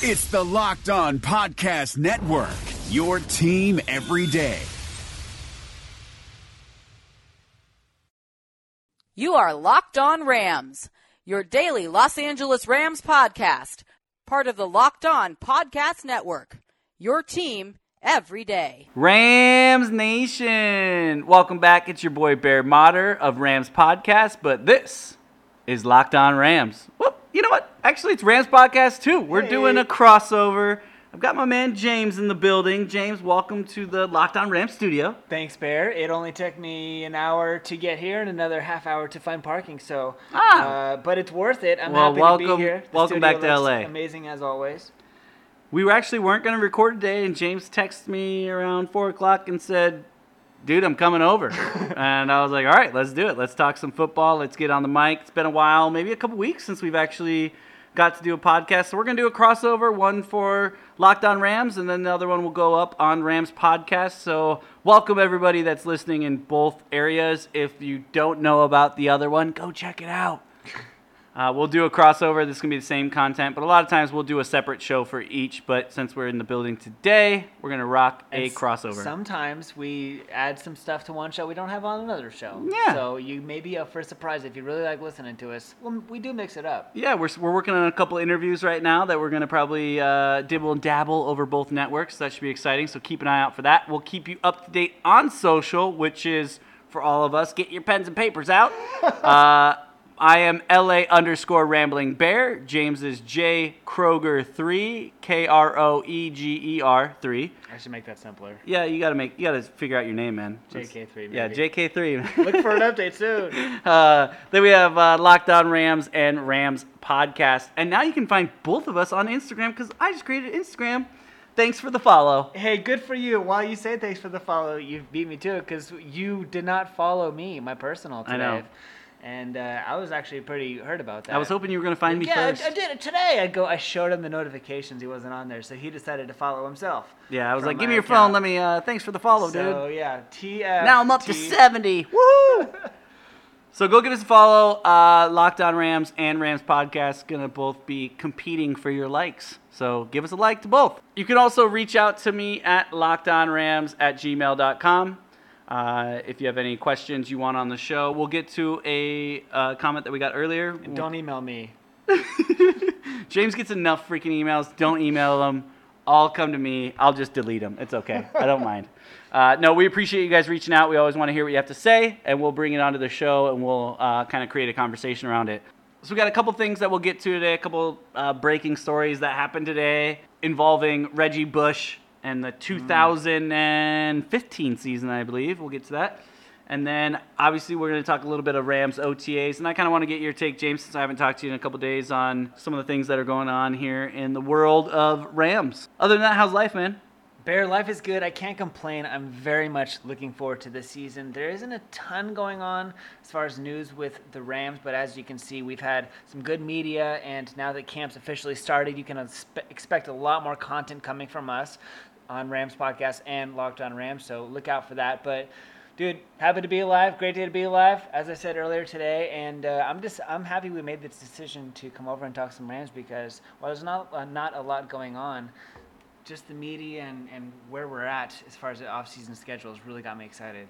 It's the Locked On Podcast Network, your team every day. You are Locked On Rams, your daily Los Angeles Rams podcast, part of the Locked On Podcast Network, your team every day. Rams Nation! Welcome back. It's your boy Bear Motter of Rams Podcast, but this is Locked On Rams. Well, you know what? Actually, it's Rams Podcast too. We're doing a crossover. I've got my man James in the building. James, welcome to the Locked On Rams studio. Thanks, Bear. It only took me an hour to get here and another half hour to find parking. So, Ah. uh, but it's worth it. I'm Well, happy welcome- to be here. The welcome back to LA. Amazing as always. We were actually weren't going to record today, and James texted me around four o'clock and said, "Dude, I'm coming over." and I was like, "All right, let's do it. Let's talk some football. Let's get on the mic." It's been a while, maybe a couple weeks since we've actually got to do a podcast. So we're going to do a crossover, one for Locked On Rams, and then the other one will go up on Rams podcast. So welcome everybody that's listening in both areas. If you don't know about the other one, go check it out. Uh, we'll do a crossover. This is going to be the same content, but a lot of times we'll do a separate show for each. But since we're in the building today, we're going to rock a And crossover. Sometimes we add some stuff to one show we don't have on another show. Yeah. So you may be up for a surprise if you really like listening to us. Well, we do mix it up. yeah, we're, we're working on a couple interviews right now that we're going to probably uh, dibble and dabble over both networks. That should be exciting. So keep an eye out for that. We'll keep you up to date on social, which is for all of us. Get your pens and papers out. uh, I am LA underscore rambling bear. James is J Kroeger three K R O E G E R three. I should make that simpler. Yeah, you gotta make you gotta figure out your name, man. JK3 Yeah. JK three. Look for an update soon. uh, then we have uh, Locked On Rams and Rams podcast, and now you can find both of us on Instagram because I just created Instagram. Thanks for the follow. Hey, good for you. While you say thanks for the follow, you beat me to it because you did not follow me, my personal today. I know. And uh, I was actually pretty hurt about that. I was hoping you were gonna find me yeah, I- first. I, did it today. I go. I showed him the notifications. He wasn't on there, so he decided to follow himself. yeah, I was like, give me your account. phone. Let me. Uh, thanks for the follow, dude. So dude. yeah, TF. Now I'm up to 70. Woo! so go give us a follow. Uh, Locked On Rams and Rams podcast gonna both be competing for your likes. So give us a like to both. You can also reach out to me at lockedonrams at gmail.com. Uh, if you have any questions you want on the show, we'll get to a uh, comment that we got earlier. And Don't email me. James gets enough freaking emails. Don't email them. All come to me. I'll just delete them. It's okay. I don't mind. Uh, no, we appreciate you guys reaching out. We always want to hear what you have to say, and we'll bring it onto the show and we'll uh, kind of create a conversation around it. So we got a couple things that we'll get to today. A couple uh, breaking stories that happened today involving Reggie Bush and the mm. 2015 season, I believe. We'll get to that. And then obviously we're going to talk a little bit of Rams OTAs, and I kind of want to get your take, James, since I haven't talked to you in a couple days on some of the things that are going on here in the world of Rams. Other than that, how's life, man? Bear, life is good. I can't complain. I'm very much looking forward to this season. There isn't a ton going on as far as news with the Rams, but as you can see, we've had some good media, and now that camp's officially started, you can expect a lot more content coming from us on Rams podcast and Locked On Rams. So look out for that. But dude, happy to be alive. Great day to be alive, as I said earlier today. And uh, I'm just I'm happy we made this decision to come over and talk some Rams because while there's not uh, not a lot going on just the media and, and where we're at as far as the off-season schedule has really got me excited.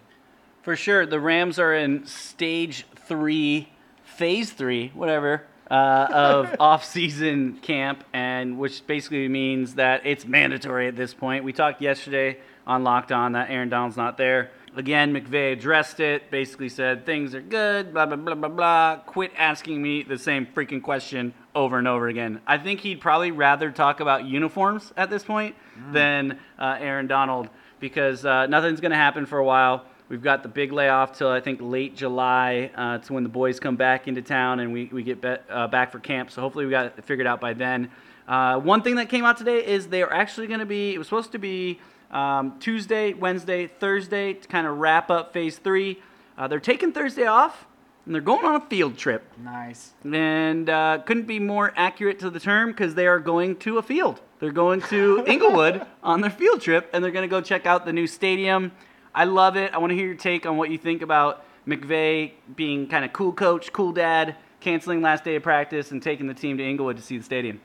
For sure, the Rams are in stage three, phase three, whatever, uh, of off-season camp, and which basically means that it's mandatory at this point. We talked yesterday on Locked On that Aaron Donald's not there. Again, McVay addressed it, basically said things are good, blah blah blah blah blah. Quit asking me the same freaking question over and over again. I think he'd probably rather talk about uniforms at this point than uh, Aaron Donald because uh, nothing's going to happen for a while. We've got the big layoff till I think late July uh, to when the boys come back into town and we, we get be- uh, back for camp. So hopefully we got it figured out by then. Uh, one thing that came out today is they are actually going to be, it was supposed to be um, Tuesday, Wednesday, Thursday to kind of wrap up phase three. Uh, they're taking Thursday off and they're going on a field trip. Nice. And uh, couldn't be more accurate to the term because they are going to a field. They're going to Inglewood on their field trip, and they're going to go check out the new stadium. I love it. I want to hear your take on what you think about McVay being kind of cool coach, cool dad, canceling last day of practice, and taking the team to Inglewood to see the stadium.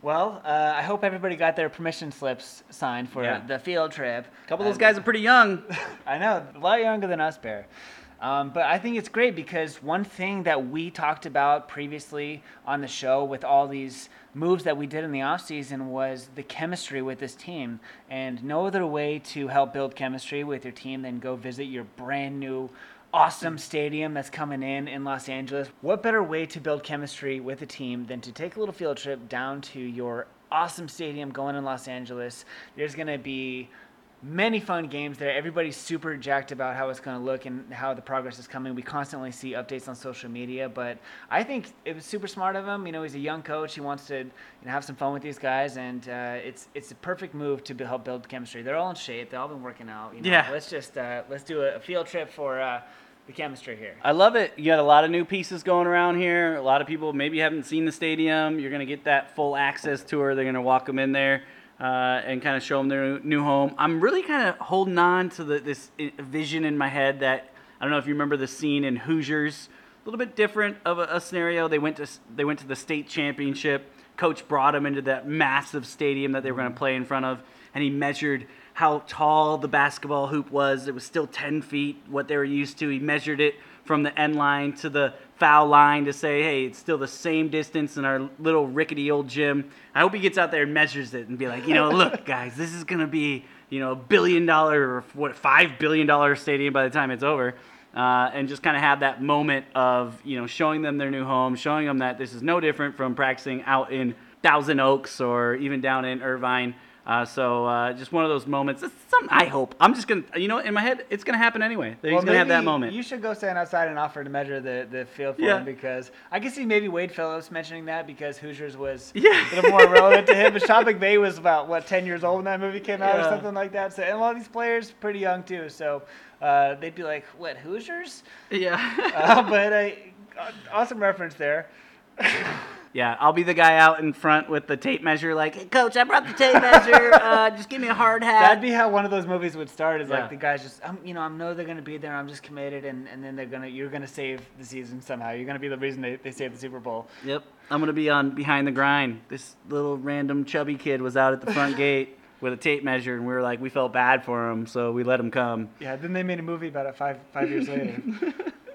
Well, uh, I hope everybody got their permission slips signed for Yeah. the field trip. A couple of those guys are pretty young. I know, a lot younger than us, Bear. Um, but I think it's great because one thing that we talked about previously on the show with all these moves that we did in the offseason was the chemistry with this team. And no other way to help build chemistry with your team than go visit your brand new awesome stadium that's coming in in Los Angeles. What better way to build chemistry with a team than to take a little field trip down to your awesome stadium going in Los Angeles? There's going to be many fun games there. Everybody's super jacked about how it's going to look and how the progress is coming. We constantly see updates on social media, but I think it was super smart of him. You know, he's a young coach. He wants to you know, have some fun with these guys, and uh, it's it's a perfect move to help build chemistry. They're all in shape. They've all been working out. You know, Yeah. Let's just uh, let's do a, a field trip for uh, the chemistry here. I love it. You got a lot of new pieces going around here. A lot of people maybe haven't seen the stadium. You're going to get that full access tour. They're going to walk them in there uh, and kind of show them their new home. I'm really kind of holding on to the, this vision in my head that I don't know if you remember the scene in Hoosiers. A little bit different of a, a scenario. They went to they went to the state championship. Coach brought them into that massive stadium that they were going to play in front of, and he measured how tall the basketball hoop was. It was still 10 feet, what they were used to. He measured it from the end line to the foul line to say, hey, it's still the same distance in our little rickety old gym. I hope he gets out there and measures it and be like, you know, look, guys, this is going to be, you know, a billion dollar or what, five billion dollar stadium by the time it's over. Uh, and just kind of have that moment of, you know, showing them their new home, showing them that this is no different from practicing out in Thousand Oaks or even down in Irvine. Uh, so uh, just one of those moments. It's something I hope. I'm just gonna, you know, in my head, it's gonna happen anyway. He's gonna have that moment. You should go stand outside and offer to measure the, the field for Yeah. him because I can see maybe Wade Phillips mentioning that because Hoosiers was Yeah. a little more relevant to him. But Sean McVay was about what ten years old when that movie came out or something like that. So and a lot of these players pretty young too. So uh, they'd be like, "What Hoosiers?" yeah. Uh, but uh, awesome reference there. yeah. I'll be the guy out in front with the tape measure, like, hey, Coach, I brought the tape measure. Uh, just give me a hard hat. That'd be how one of those movies would start. Is Yeah. like the guys just, um, you know, I know they're gonna be there. I'm just committed, and, and then they're gonna, you're gonna save the season somehow. You're gonna be the reason they, they save the Super Bowl. Yep. I'm gonna be on behind the grind. This little random chubby kid was out at the front gate with a tape measure, and we were like, we felt bad for him, so we let him come. Yeah. Then they made a movie about it five five years later.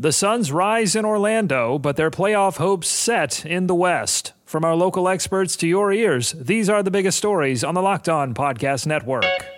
The Suns rise in Orlando, but their playoff hopes set in the West. From our local experts to your ears, these are the biggest stories on the Locked On Podcast Network.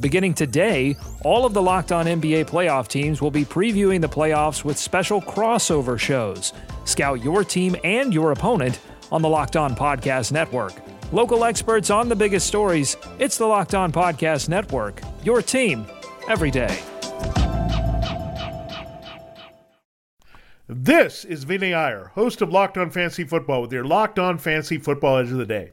Beginning today, all of the Locked On NBA playoff teams will be previewing the playoffs with special crossover shows. Scout your team and your opponent on the Locked On Podcast Network. Local experts on the biggest stories. It's the Locked On Podcast Network. Your team every day. This is Vinny Iyer, host of Locked On Fantasy Football, with your Locked On Fantasy Football Edge of the Day.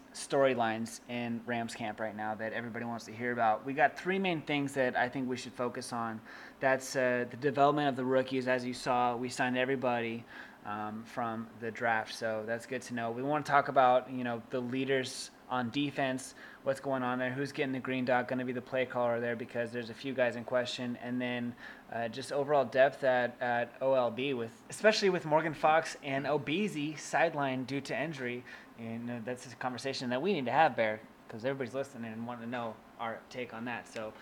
storylines in Rams camp right now that everybody wants to hear about. We got three main things that I think we should focus on that's uh, the development of the rookies. As you saw, we signed everybody um, from the draft, so that's good to know. We want to talk about you know the leaders on defense, what's going on there, who's getting the green dot, going to be the play caller there because there's a few guys in question, and then uh, just overall depth at, at OLB with especially with Morgan Fox and Obeezy sidelined due to injury, and uh, that's a conversation that we need to have, Bear, because everybody's listening and wanting to know our take on that. So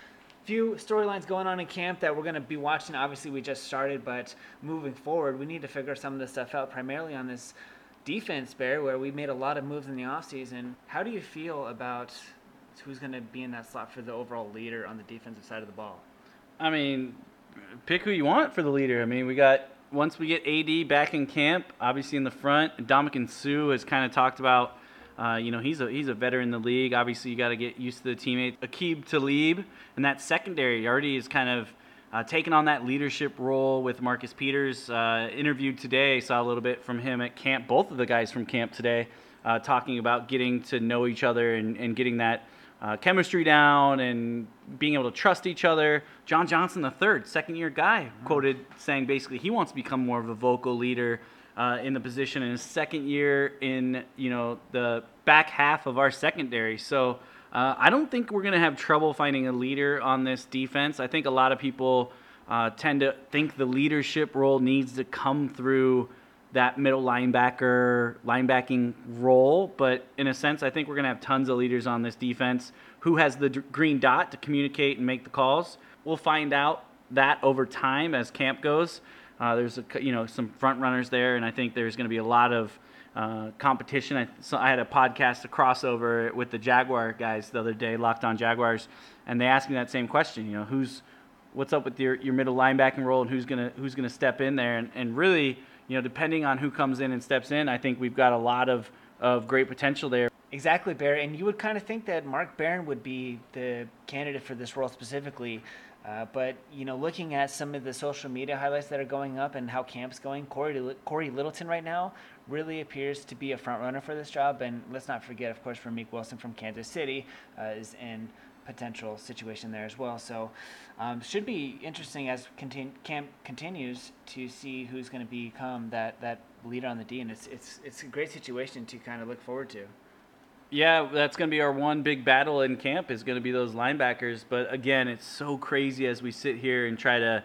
few storylines going on in camp that we're going to be watching. Obviously, we just started, but moving forward, we need to figure some of this stuff out primarily on this defense, Bear, where we made a lot of moves in the offseason. How do you feel about who's going to be in that slot for the overall leader on the defensive side of the ball? I mean, pick who you want for the leader. I mean, we got once we get AD back in camp, obviously in the front, Ndamukong Suh has kind of talked about. Uh, you know, he's a he's a veteran in the league. Obviously, you got to get used to the teammate. Aqib Talib, and that secondary already is kind of uh, taking on that leadership role with Marcus Peters. Uh, interviewed today, saw a little bit from him at camp. Both of the guys from camp today uh, talking about getting to know each other and, and getting that uh, chemistry down and being able to trust each other. John Johnson, the third, second year guy, quoted saying basically he wants to become more of a vocal leader. Uh, in the position in his second year in you know the back half of our secondary, so uh, I don't think we're going to have trouble finding a leader on this defense. I think a lot of people uh, tend to think the leadership role needs to come through that middle linebacker linebacking role. But in a sense, I think we're going to have tons of leaders on this defense who has the d- green dot to communicate and make the calls. We'll find out that over time as camp goes. Uh, there's a, you know some front runners there, and I think there's going to be a lot of uh, competition. I, so I had a podcast, a crossover with the Jaguar guys the other day, Locked On Jaguars, and they asked me that same question. You know, who's what's up with your, your middle linebacking role and who's gonna who's gonna step in there? And, and really, you know, depending on who comes in and steps in, I think we've got a lot of of great potential there. Exactly, Barry. And you would kind of think that Mark Barron would be the candidate for this role specifically. Uh, but you know, looking at some of the social media highlights that are going up and how camp's going, Cory Cory Littleton right now really appears to be a front runner for this job. And let's not forget, of course, Ramik Wilson from Kansas City uh, is in potential situation there as well. So um, should be interesting as continu- camp continues to see who's going to become that that leader on the D. And it's it's it's a great situation to kind of look forward to. Yeah, that's going to be our one big battle in camp is going to be those linebackers. But again, it's so crazy as we sit here and try to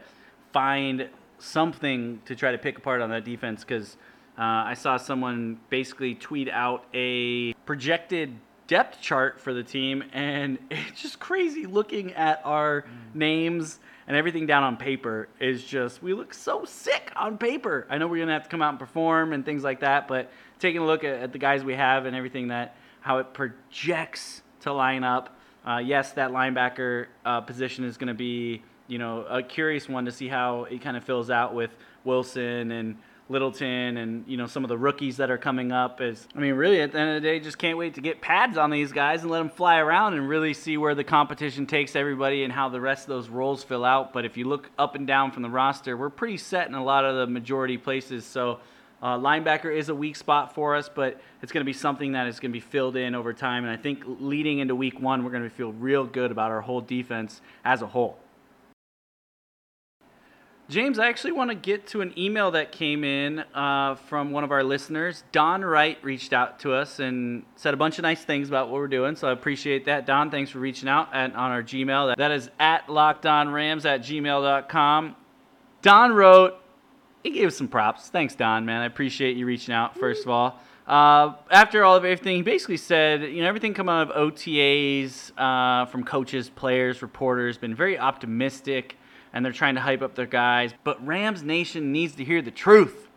find something to try to pick apart on that defense because uh, I saw someone basically tweet out a projected depth chart for the team, and it's just crazy looking at our mm. names and everything down on paper is just we look so sick on paper. I know we're gonna have to come out and perform and things like that, but taking a look at, at the guys we have and everything that how it projects to line up. Uh, yes, that linebacker uh, position is going to be, you know, a curious one to see how it kind of fills out with Wilson and Littleton and you know some of the rookies that are coming up. Is I mean, really, at the end of the day, just can't wait to get pads on these guys and let them fly around and really see where the competition takes everybody and how the rest of those roles fill out. But if you look up and down from the roster, we're pretty set in a lot of the majority places. So uh, linebacker is a weak spot for us, but it's going to be something that is going to be filled in over time. And I think leading into week one, we're going to feel real good about our whole defense as a whole. James, I actually want to get to an email that came in uh, from one of our listeners. Don Wright reached out to us and said a bunch of nice things about what we're doing, so I appreciate that. Don, thanks for reaching out at, on our Gmail. That is at lockedonrams at gmail.com. Don wrote, he gave us some props. Thanks, Don, man. I appreciate you reaching out, first of all. Uh, after all of everything, he basically said, you know, everything coming out of OTAs uh, from coaches, players, reporters, been very optimistic, and they're trying to hype up their guys. But Rams Nation needs to hear the truth.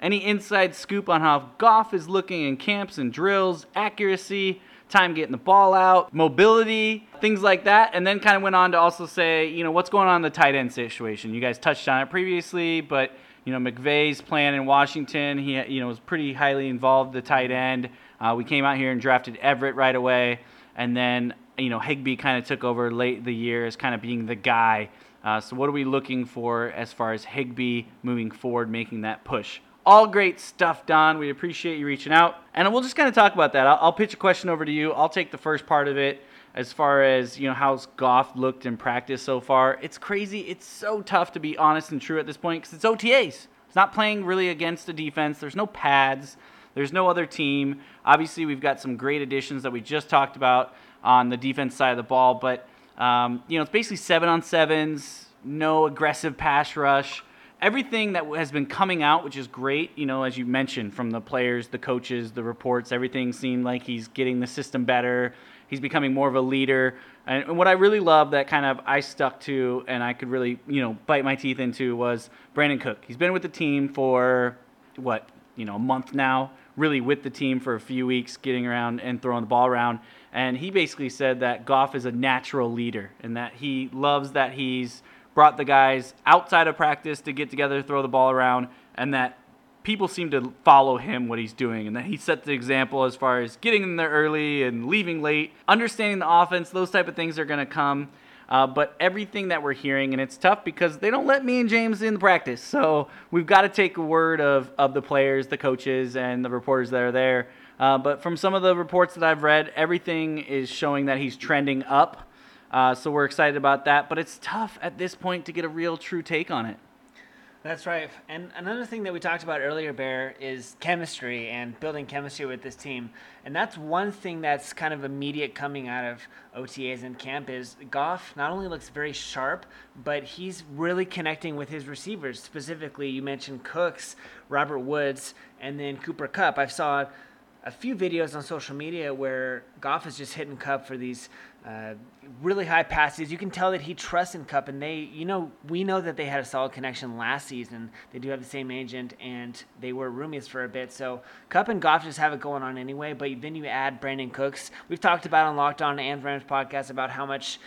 Any inside scoop on how Goff is looking in camps and drills, accuracy, time getting the ball out, mobility, things like that. And then kind of went on to also say, you know, what's going on in the tight end situation. You guys touched on it previously, but you know, McVay's plan in Washington, he you know was pretty highly involved. The tight end. Uh, we came out here and drafted Everett right away, and then you know Higbee kind of took over late the year as kind of being the guy. Uh, so what are we looking for as far as Higbee moving forward, making that push? All great stuff, Don. We appreciate you reaching out, and we'll just kind of talk about that. I'll, I'll pitch a question over to you. I'll take the first part of it. as far as you know how's Goff looked in practice so far. It's crazy. It's so tough to be honest and true at this point because it's OTAs. It's not playing really against a defense. There's no pads. There's no other team. Obviously, we've got some great additions that we just talked about on the defense side of the ball, but um, you know it's basically seven on sevens, no aggressive pass rush. Everything that has been coming out, which is great, you know, as you mentioned, from the players, the coaches, the reports, everything seemed like he's getting the system better He's becoming more of a leader. And what I really love that kind of I stuck to and I could really, you know, bite my teeth into was Brandin Cook. He's been with the team for what, you know, a month now, really with the team for a few weeks, getting around and throwing the ball around. And he basically said that Goff is a natural leader and that he loves that he's brought the guys outside of practice to get together, throw the ball around, and that people seem to follow him what he's doing and that he set the example as far as getting in there early and leaving late understanding the offense those type of things are going to come uh, but everything that we're hearing and it's tough because they don't let me and james in the practice. So we've got to take a word of, of the players the coaches and the reporters that are there. Uh, but from some of the reports that i've read everything is showing that he's trending up. Uh, so we're excited about that. But it's tough at this point to get a real true take on it that's right. And another thing that we talked about earlier, Bear, is chemistry and building chemistry with this team. And that's one thing that's kind of immediate coming out of OTAs and camp is Goff not only looks very sharp, but he's really connecting with his receivers. Specifically, you mentioned Cooks, Robert Woods, and then Cooper Kupp. I saw a few videos on social media where Goff is just hitting Kupp for these uh, really high passes. You can tell that he trusts in Kupp, and they, you know, we know that they had a solid connection last season. They do have the same agent, and they were roomies for a bit. So Kupp and Goff just have it going on anyway. But then you add Brandin Cooks. We've talked about on Locked On and Rams podcast about how much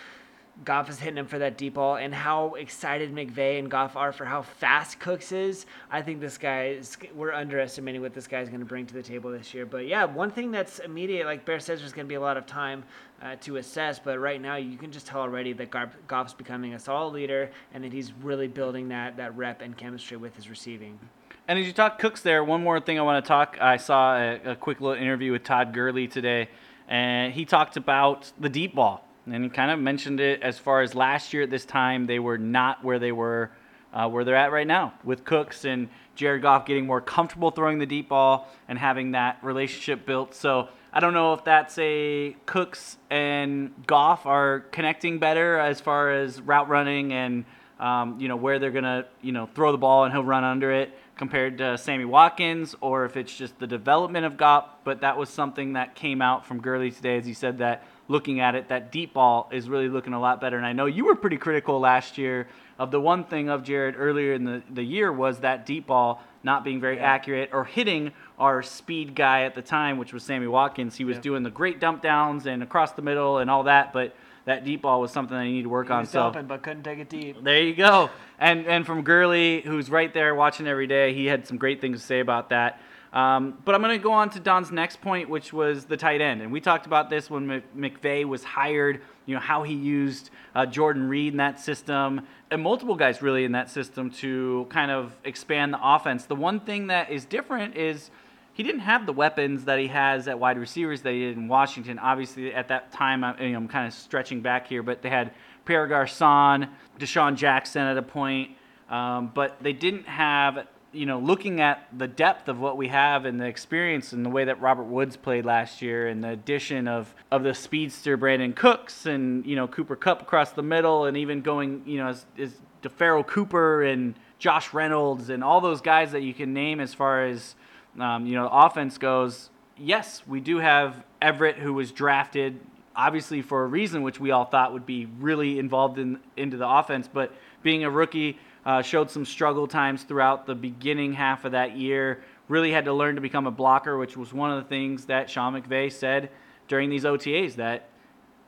Goff is hitting him for that deep ball, and how excited McVay and Goff are for how fast Cooks is. I think this guy is, we're underestimating what this guy is going to bring to the table this year. But yeah, one thing that's immediate, like Bear says, there's going to be a lot of time uh, to assess, but right now you can just tell already that Goff's becoming a solid leader and that he's really building that, that rep and chemistry with his receiving. And as you talk Cooks there, one more thing I want to talk. I saw a, a quick little interview with Todd Gurley today, and he talked about the deep ball and he kind of mentioned it as far as last year at this time, they were not where they were, uh, where they're at right now with Cooks and Jared Goff getting more comfortable throwing the deep ball and having that relationship built. So I don't know if that's a Cooks and Goff are connecting better as far as route running and um, you know where they're gonna you know throw the ball and he'll run under it compared to Sammy Watkins, or if it's just the development of Goff. But that was something that came out from Gurley today, as he said that looking at it, that deep ball is really looking a lot better. And I know you were pretty critical last year of the one thing of Jared earlier in the, the year was that deep ball not being very yeah. accurate or hitting our speed guy at the time, which was Sammy Watkins. He was yeah. doing the great dump downs and across the middle and all that, but that deep ball was something that you need to work he on. so open, but couldn't take it deep. There you go. And and from Gurley, who's right there watching every day, he had some great things to say about that. Um, but I'm going to go on to Don's next point, which was the tight end. And we talked about this when McVay was hired, you know, how he used uh, Jordan Reed in that system and multiple guys really in that system to kind of expand the offense. The one thing that is different is he didn't have the weapons that he has at wide receivers that he did in Washington. Obviously, at that time, I, am kind of stretching back here, but they had Pierre Garcon, DeSean Jackson at a point. Um, but they didn't have you know, looking at the depth of what we have and the experience and the way that Robert Woods played last year and the addition of, of the speedster Brandin Cooks and, you know, Cooper Kupp across the middle and even going, you know, as, as DeFaro Cooper and Josh Reynolds and all those guys that you can name as far as, um, you know, offense goes. Yes, we do have Everett who was drafted obviously for a reason which we all thought would be really involved in into the offense, but being a rookie – uh, showed some struggle times throughout the beginning half of that year. Really had to learn to become a blocker, which was one of the things that Sean McVay said during these OTAs that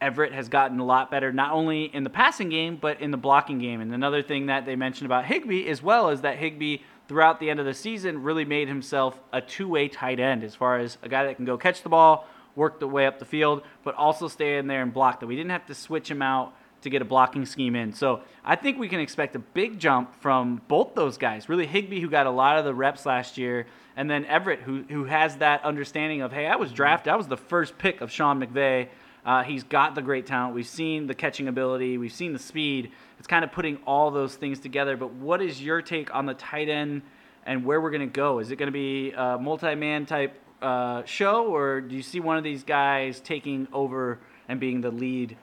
Everett has gotten a lot better, not only in the passing game, but in the blocking game. And another thing that they mentioned about Higbee as well is that Higbee, throughout the end of the season, really made himself a two way tight end as far as a guy that can go catch the ball, work the way up the field, but also stay in there and block. That we didn't have to switch him out to get a blocking scheme in. So I think we can expect a big jump from both those guys. Really, Higbee, who got a lot of the reps last year, and then Everett, who, who has that understanding of, hey, I was drafted, I was the first pick of Sean McVay. Uh, he's got the great talent. We've seen the catching ability. We've seen the speed. It's kind of putting all those things together. But what is your take on the tight end and where we're going to go? Is it going to be a multi-man type uh, show, or do you see one of these guys taking over and being the lead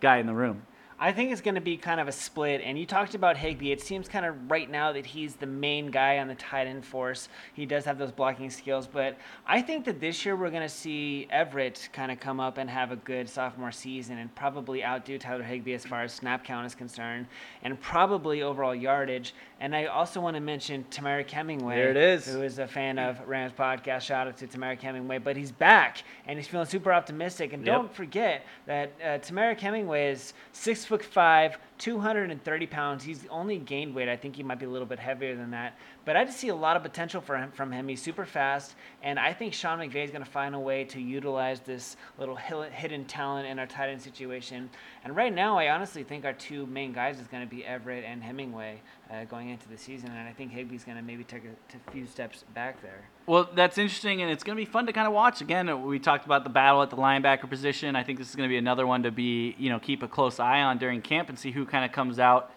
guy in the room? I think it's going to be kind of a split. And you talked about Higby. It seems kind of right now that he's the main guy on the tight end force. He does have those blocking skills. But I think that this year we're going to see Everett kind of come up and have a good sophomore season and probably outdo Tyler Higbee as far as snap count is concerned and probably overall yardage. And I also want to mention Temarrick Hemingway. There it is. Who is a fan of Rams podcast. Shout out to Temarrick Hemingway. But he's back and he's feeling super optimistic. And Yep. don't forget that uh, Temarrick Hemingway is six foot five, 230 pounds. He's only gained weight. I think he might be a little bit heavier than that. But I just see a lot of potential for him, from him. He's super fast, and I think Sean McVay is going to find a way to utilize this little hidden talent in our tight end situation. And right now, I honestly think our two main guys is going to be Everett and Hemingway uh, going into the season, and I think Higbee's going to maybe take a, few steps back there. Well, that's interesting, and it's going to be fun to kind of watch. Again, we talked about the battle at the linebacker position. I think this is going to be another one to be, you know, keep a close eye on during camp and see who kind of comes out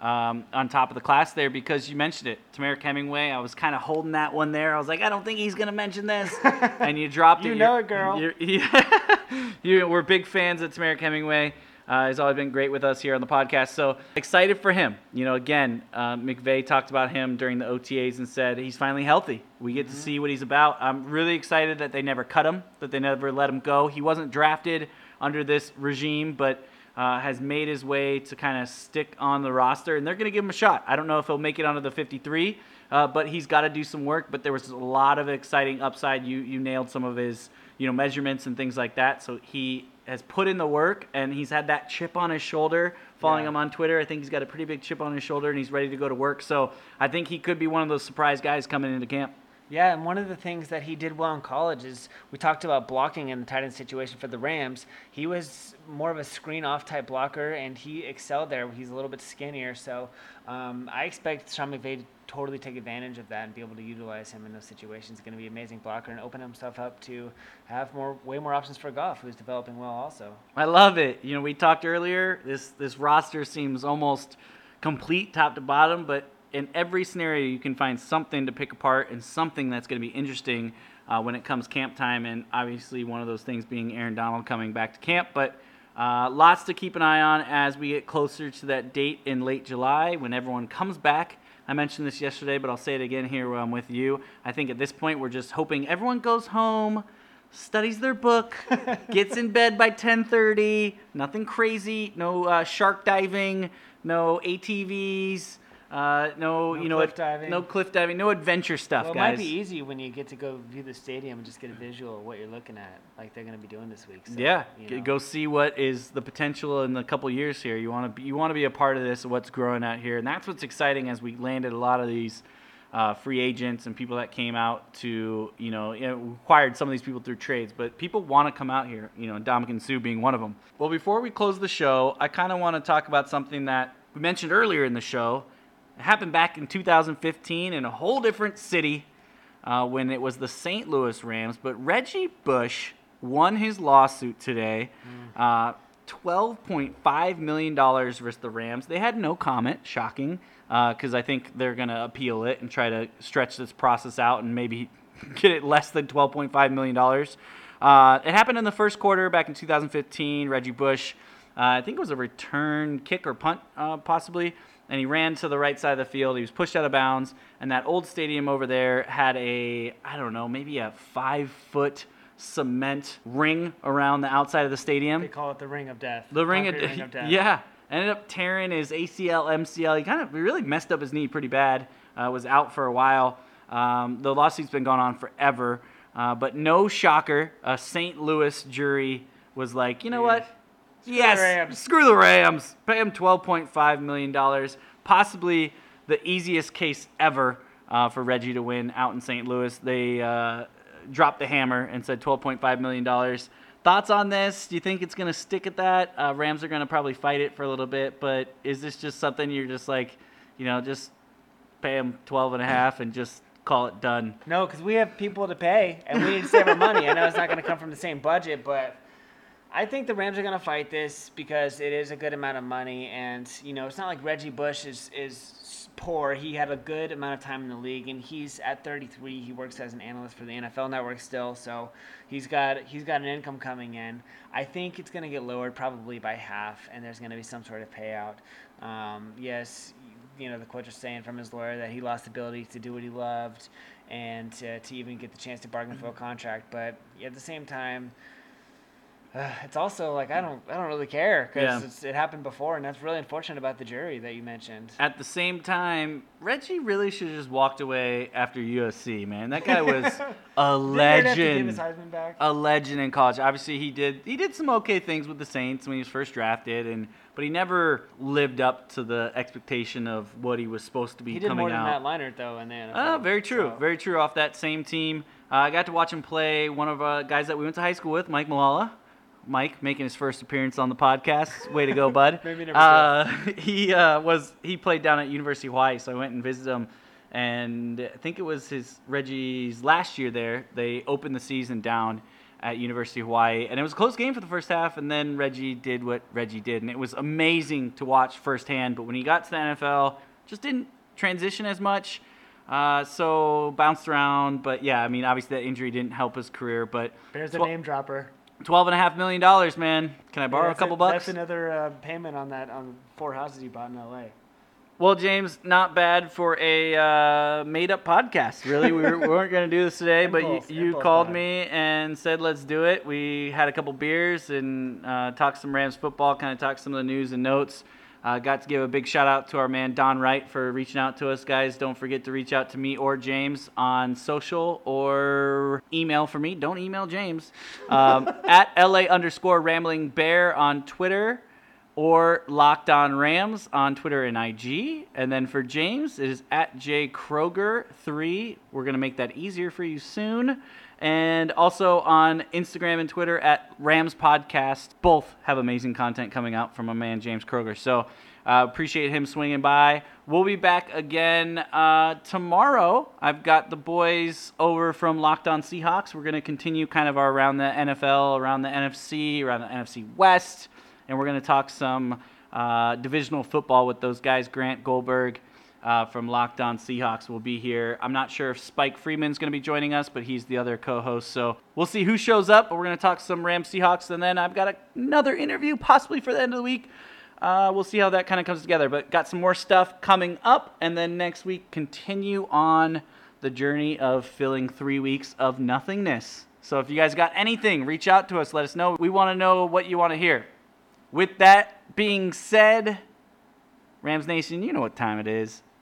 um, on top of the class there. Because you mentioned it, Temarrick Hemingway. I was kind of holding that one there. I was like, I don't think he's going to mention this, and you dropped You it. know You're- it, girl. you're- yeah. you, we're big fans of Temarrick Hemingway. Uh, he's always been great with us here on the podcast. So excited for him. You know, again, uh, McVay talked about him during the OTAs and said he's finally healthy. We get to see what he's about. I'm really excited that they never cut him, that they never let him go. He wasn't drafted under this regime, but uh, has made his way to kind of stick on the roster, and they're going to give him a shot. I don't know if he'll make it onto the 53, uh, but he's got to do some work. But there was a lot of exciting upside. You you nailed some of his you know measurements and things like that. So he has put in the work, and he's had that chip on his shoulder. Following Yeah. him on Twitter, I think he's got a pretty big chip on his shoulder, and he's ready to go to work. So I think he could be one of those surprise guys coming into camp. Yeah, and one of the things that he did well in college is we talked about blocking in the tight end situation for the Rams. He was more of a screen off type blocker, and he excelled there. He's a little bit skinnier, so um, I expect Sean McVay totally take advantage of that and be able to utilize him in those situations. He's going to be an amazing blocker and open himself up to have more, way more options for Goff, who's developing well also. I love it. You know, we talked earlier. This this roster seems almost complete top to bottom, but in every scenario, you can find something to pick apart and something that's going to be interesting uh, when it comes camp time. And obviously, one of those things being Aaron Donald coming back to camp. But uh, lots to keep an eye on as we get closer to that date in late July when everyone comes back. I mentioned this yesterday, but I'll say it again here when I'm with you. I think at this point, we're just hoping everyone goes home studies their book, gets in bed by 10:30. Nothing crazy. No uh, shark diving. No ATVs. Uh, no, No you know, cliff diving. no cliff diving. No adventure stuff, Well, it guys. might be easy when you get to go view the stadium and just get a visual of what you're looking at, like they're going to be doing this week. So, yeah, you know. go see what is the potential in a couple years here. You want to be, you want to be a part of this, what's growing out here, and that's what's exciting as we landed a lot of these uh, free agents and people that came out to, you know, you know, acquired some of these people through trades, but people want to come out here. You know, Ndamukong Suh being one of them. Well, before we close the show, I kind of want to talk about something that we mentioned earlier in the show. It happened back in 2015 in a whole different city uh, when it was the St. Louis Rams. But Reggie Bush won his lawsuit today. Uh, $12.5 million versus the Rams. They had no comment, shocking, because I think they're going to appeal it and try to stretch this process out and maybe get it less than $12.5 million. Uh, it happened in the first quarter back in 2015. Reggie Bush, uh, I think it was a return kick or punt, uh, possibly and he ran to the right side of the field. He was pushed out of bounds, and that old stadium over there had a I don't know, maybe a five foot cement ring around the outside of the stadium. They call it the Ring of Death. The ring of, ring of Death. yeah, ended up tearing his ACL, MCL. He kind of really messed up his knee pretty bad. Uh, was out for a while. Um, the lawsuit's been going on forever, uh, but no shocker. A St. Louis jury was like, you know what? Yes, Rams. screw the Rams. Pay him $12.5 million. Possibly the easiest case ever uh, for Reggie to win out in St. Louis. They uh, dropped the hammer and said $12.5 million. Thoughts on this? Do you think it's going to stick at that? Uh, Rams are going to probably fight it for a little bit, but is this just something you're just like, you know, just pay him 12 and a half and just call it done? No, because we have people to pay and we need to save our money. I know it's not going to come from the same budget, but I think the Rams are going to fight this because it is a good amount of money, and you know it's not like Reggie Bush is is poor. He had a good amount of time in the league, and he's at 33. He works as an analyst for the NFL Network still, so he's got he's got an income coming in. I think it's going to get lowered probably by half, and there's going to be some sort of payout. Um, yes, you know the coach was saying from his lawyer that he lost the ability to do what he loved and to, to even get the chance to bargain for a contract, but at the same time uh, it's also like I don't I don't really care because yeah. it happened before, and that's really unfortunate about the jury that you mentioned. At the same time, Reggie really should have just walked away after USC. Man, that guy was a legend. A legend in college. Obviously, he did he did some okay things with the Saints when he was first drafted, and but he never lived up to the expectation of what he was supposed to be he did coming more than out. Matt Leinart though in the NFL. Uh, very true, so. very true. Off that same team, uh, I got to watch him play one of uh, guys that we went to high school with, Mike Malala. Mike making his first appearance on the podcast. Way to go, bud. Maybe never uh, he uh, was he played down at University of Hawaii, so I went and visited him. And I think it was his Reggie's last year there. They opened the season down at University of Hawaii, and it was a close game for the first half. And then Reggie did what Reggie did, and it was amazing to watch firsthand. But when he got to the NFL, just didn't transition as much. Uh, so bounced around, but yeah, I mean, obviously that injury didn't help his career. But there's a name dropper. Twelve and a half million dollars, man. Can I borrow yeah, a couple a, bucks? That's another uh, payment on that on four houses you bought in L.A. Well, James, not bad for a uh, made-up podcast. Really, we, were, we weren't going to do this today, impulse, but you, you called me and said let's do it. We had a couple beers and uh, talked some Rams football, kind of talked some of the news and notes. Uh, got to give a big shout out to our man Don Wright for reaching out to us, guys. Don't forget to reach out to me or James on social or email for me. Don't email James um, at LA underscore Rambling Bear on Twitter or Locked On Rams on Twitter and IG. And then for James, it is at J Kroeger3. We're going to make that easier for you soon. And also on Instagram and Twitter at Rams Podcast. Both have amazing content coming out from my man James Kroeger. So uh, appreciate him swinging by. We'll be back again uh, tomorrow. I've got the boys over from Locked On Seahawks. We're going to continue kind of our around the NFL, around the NFC, around the NFC West and we're going to talk some uh, divisional football with those guys. Grant Goldberg uh, from Locked On Seahawks will be here. I'm not sure if Spike Freeman's going to be joining us, but he's the other co-host. So we'll see who shows up. But we're going to talk some Rams Seahawks, and then I've got a, another interview possibly for the end of the week. Uh, we'll see how that kind of comes together. But got some more stuff coming up, and then next week continue on the journey of filling three weeks of nothingness. So if you guys got anything, reach out to us. Let us know. We want to know what you want to hear. With that being said, Rams Nation, you know what time it is.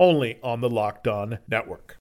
only on the Locked On Network.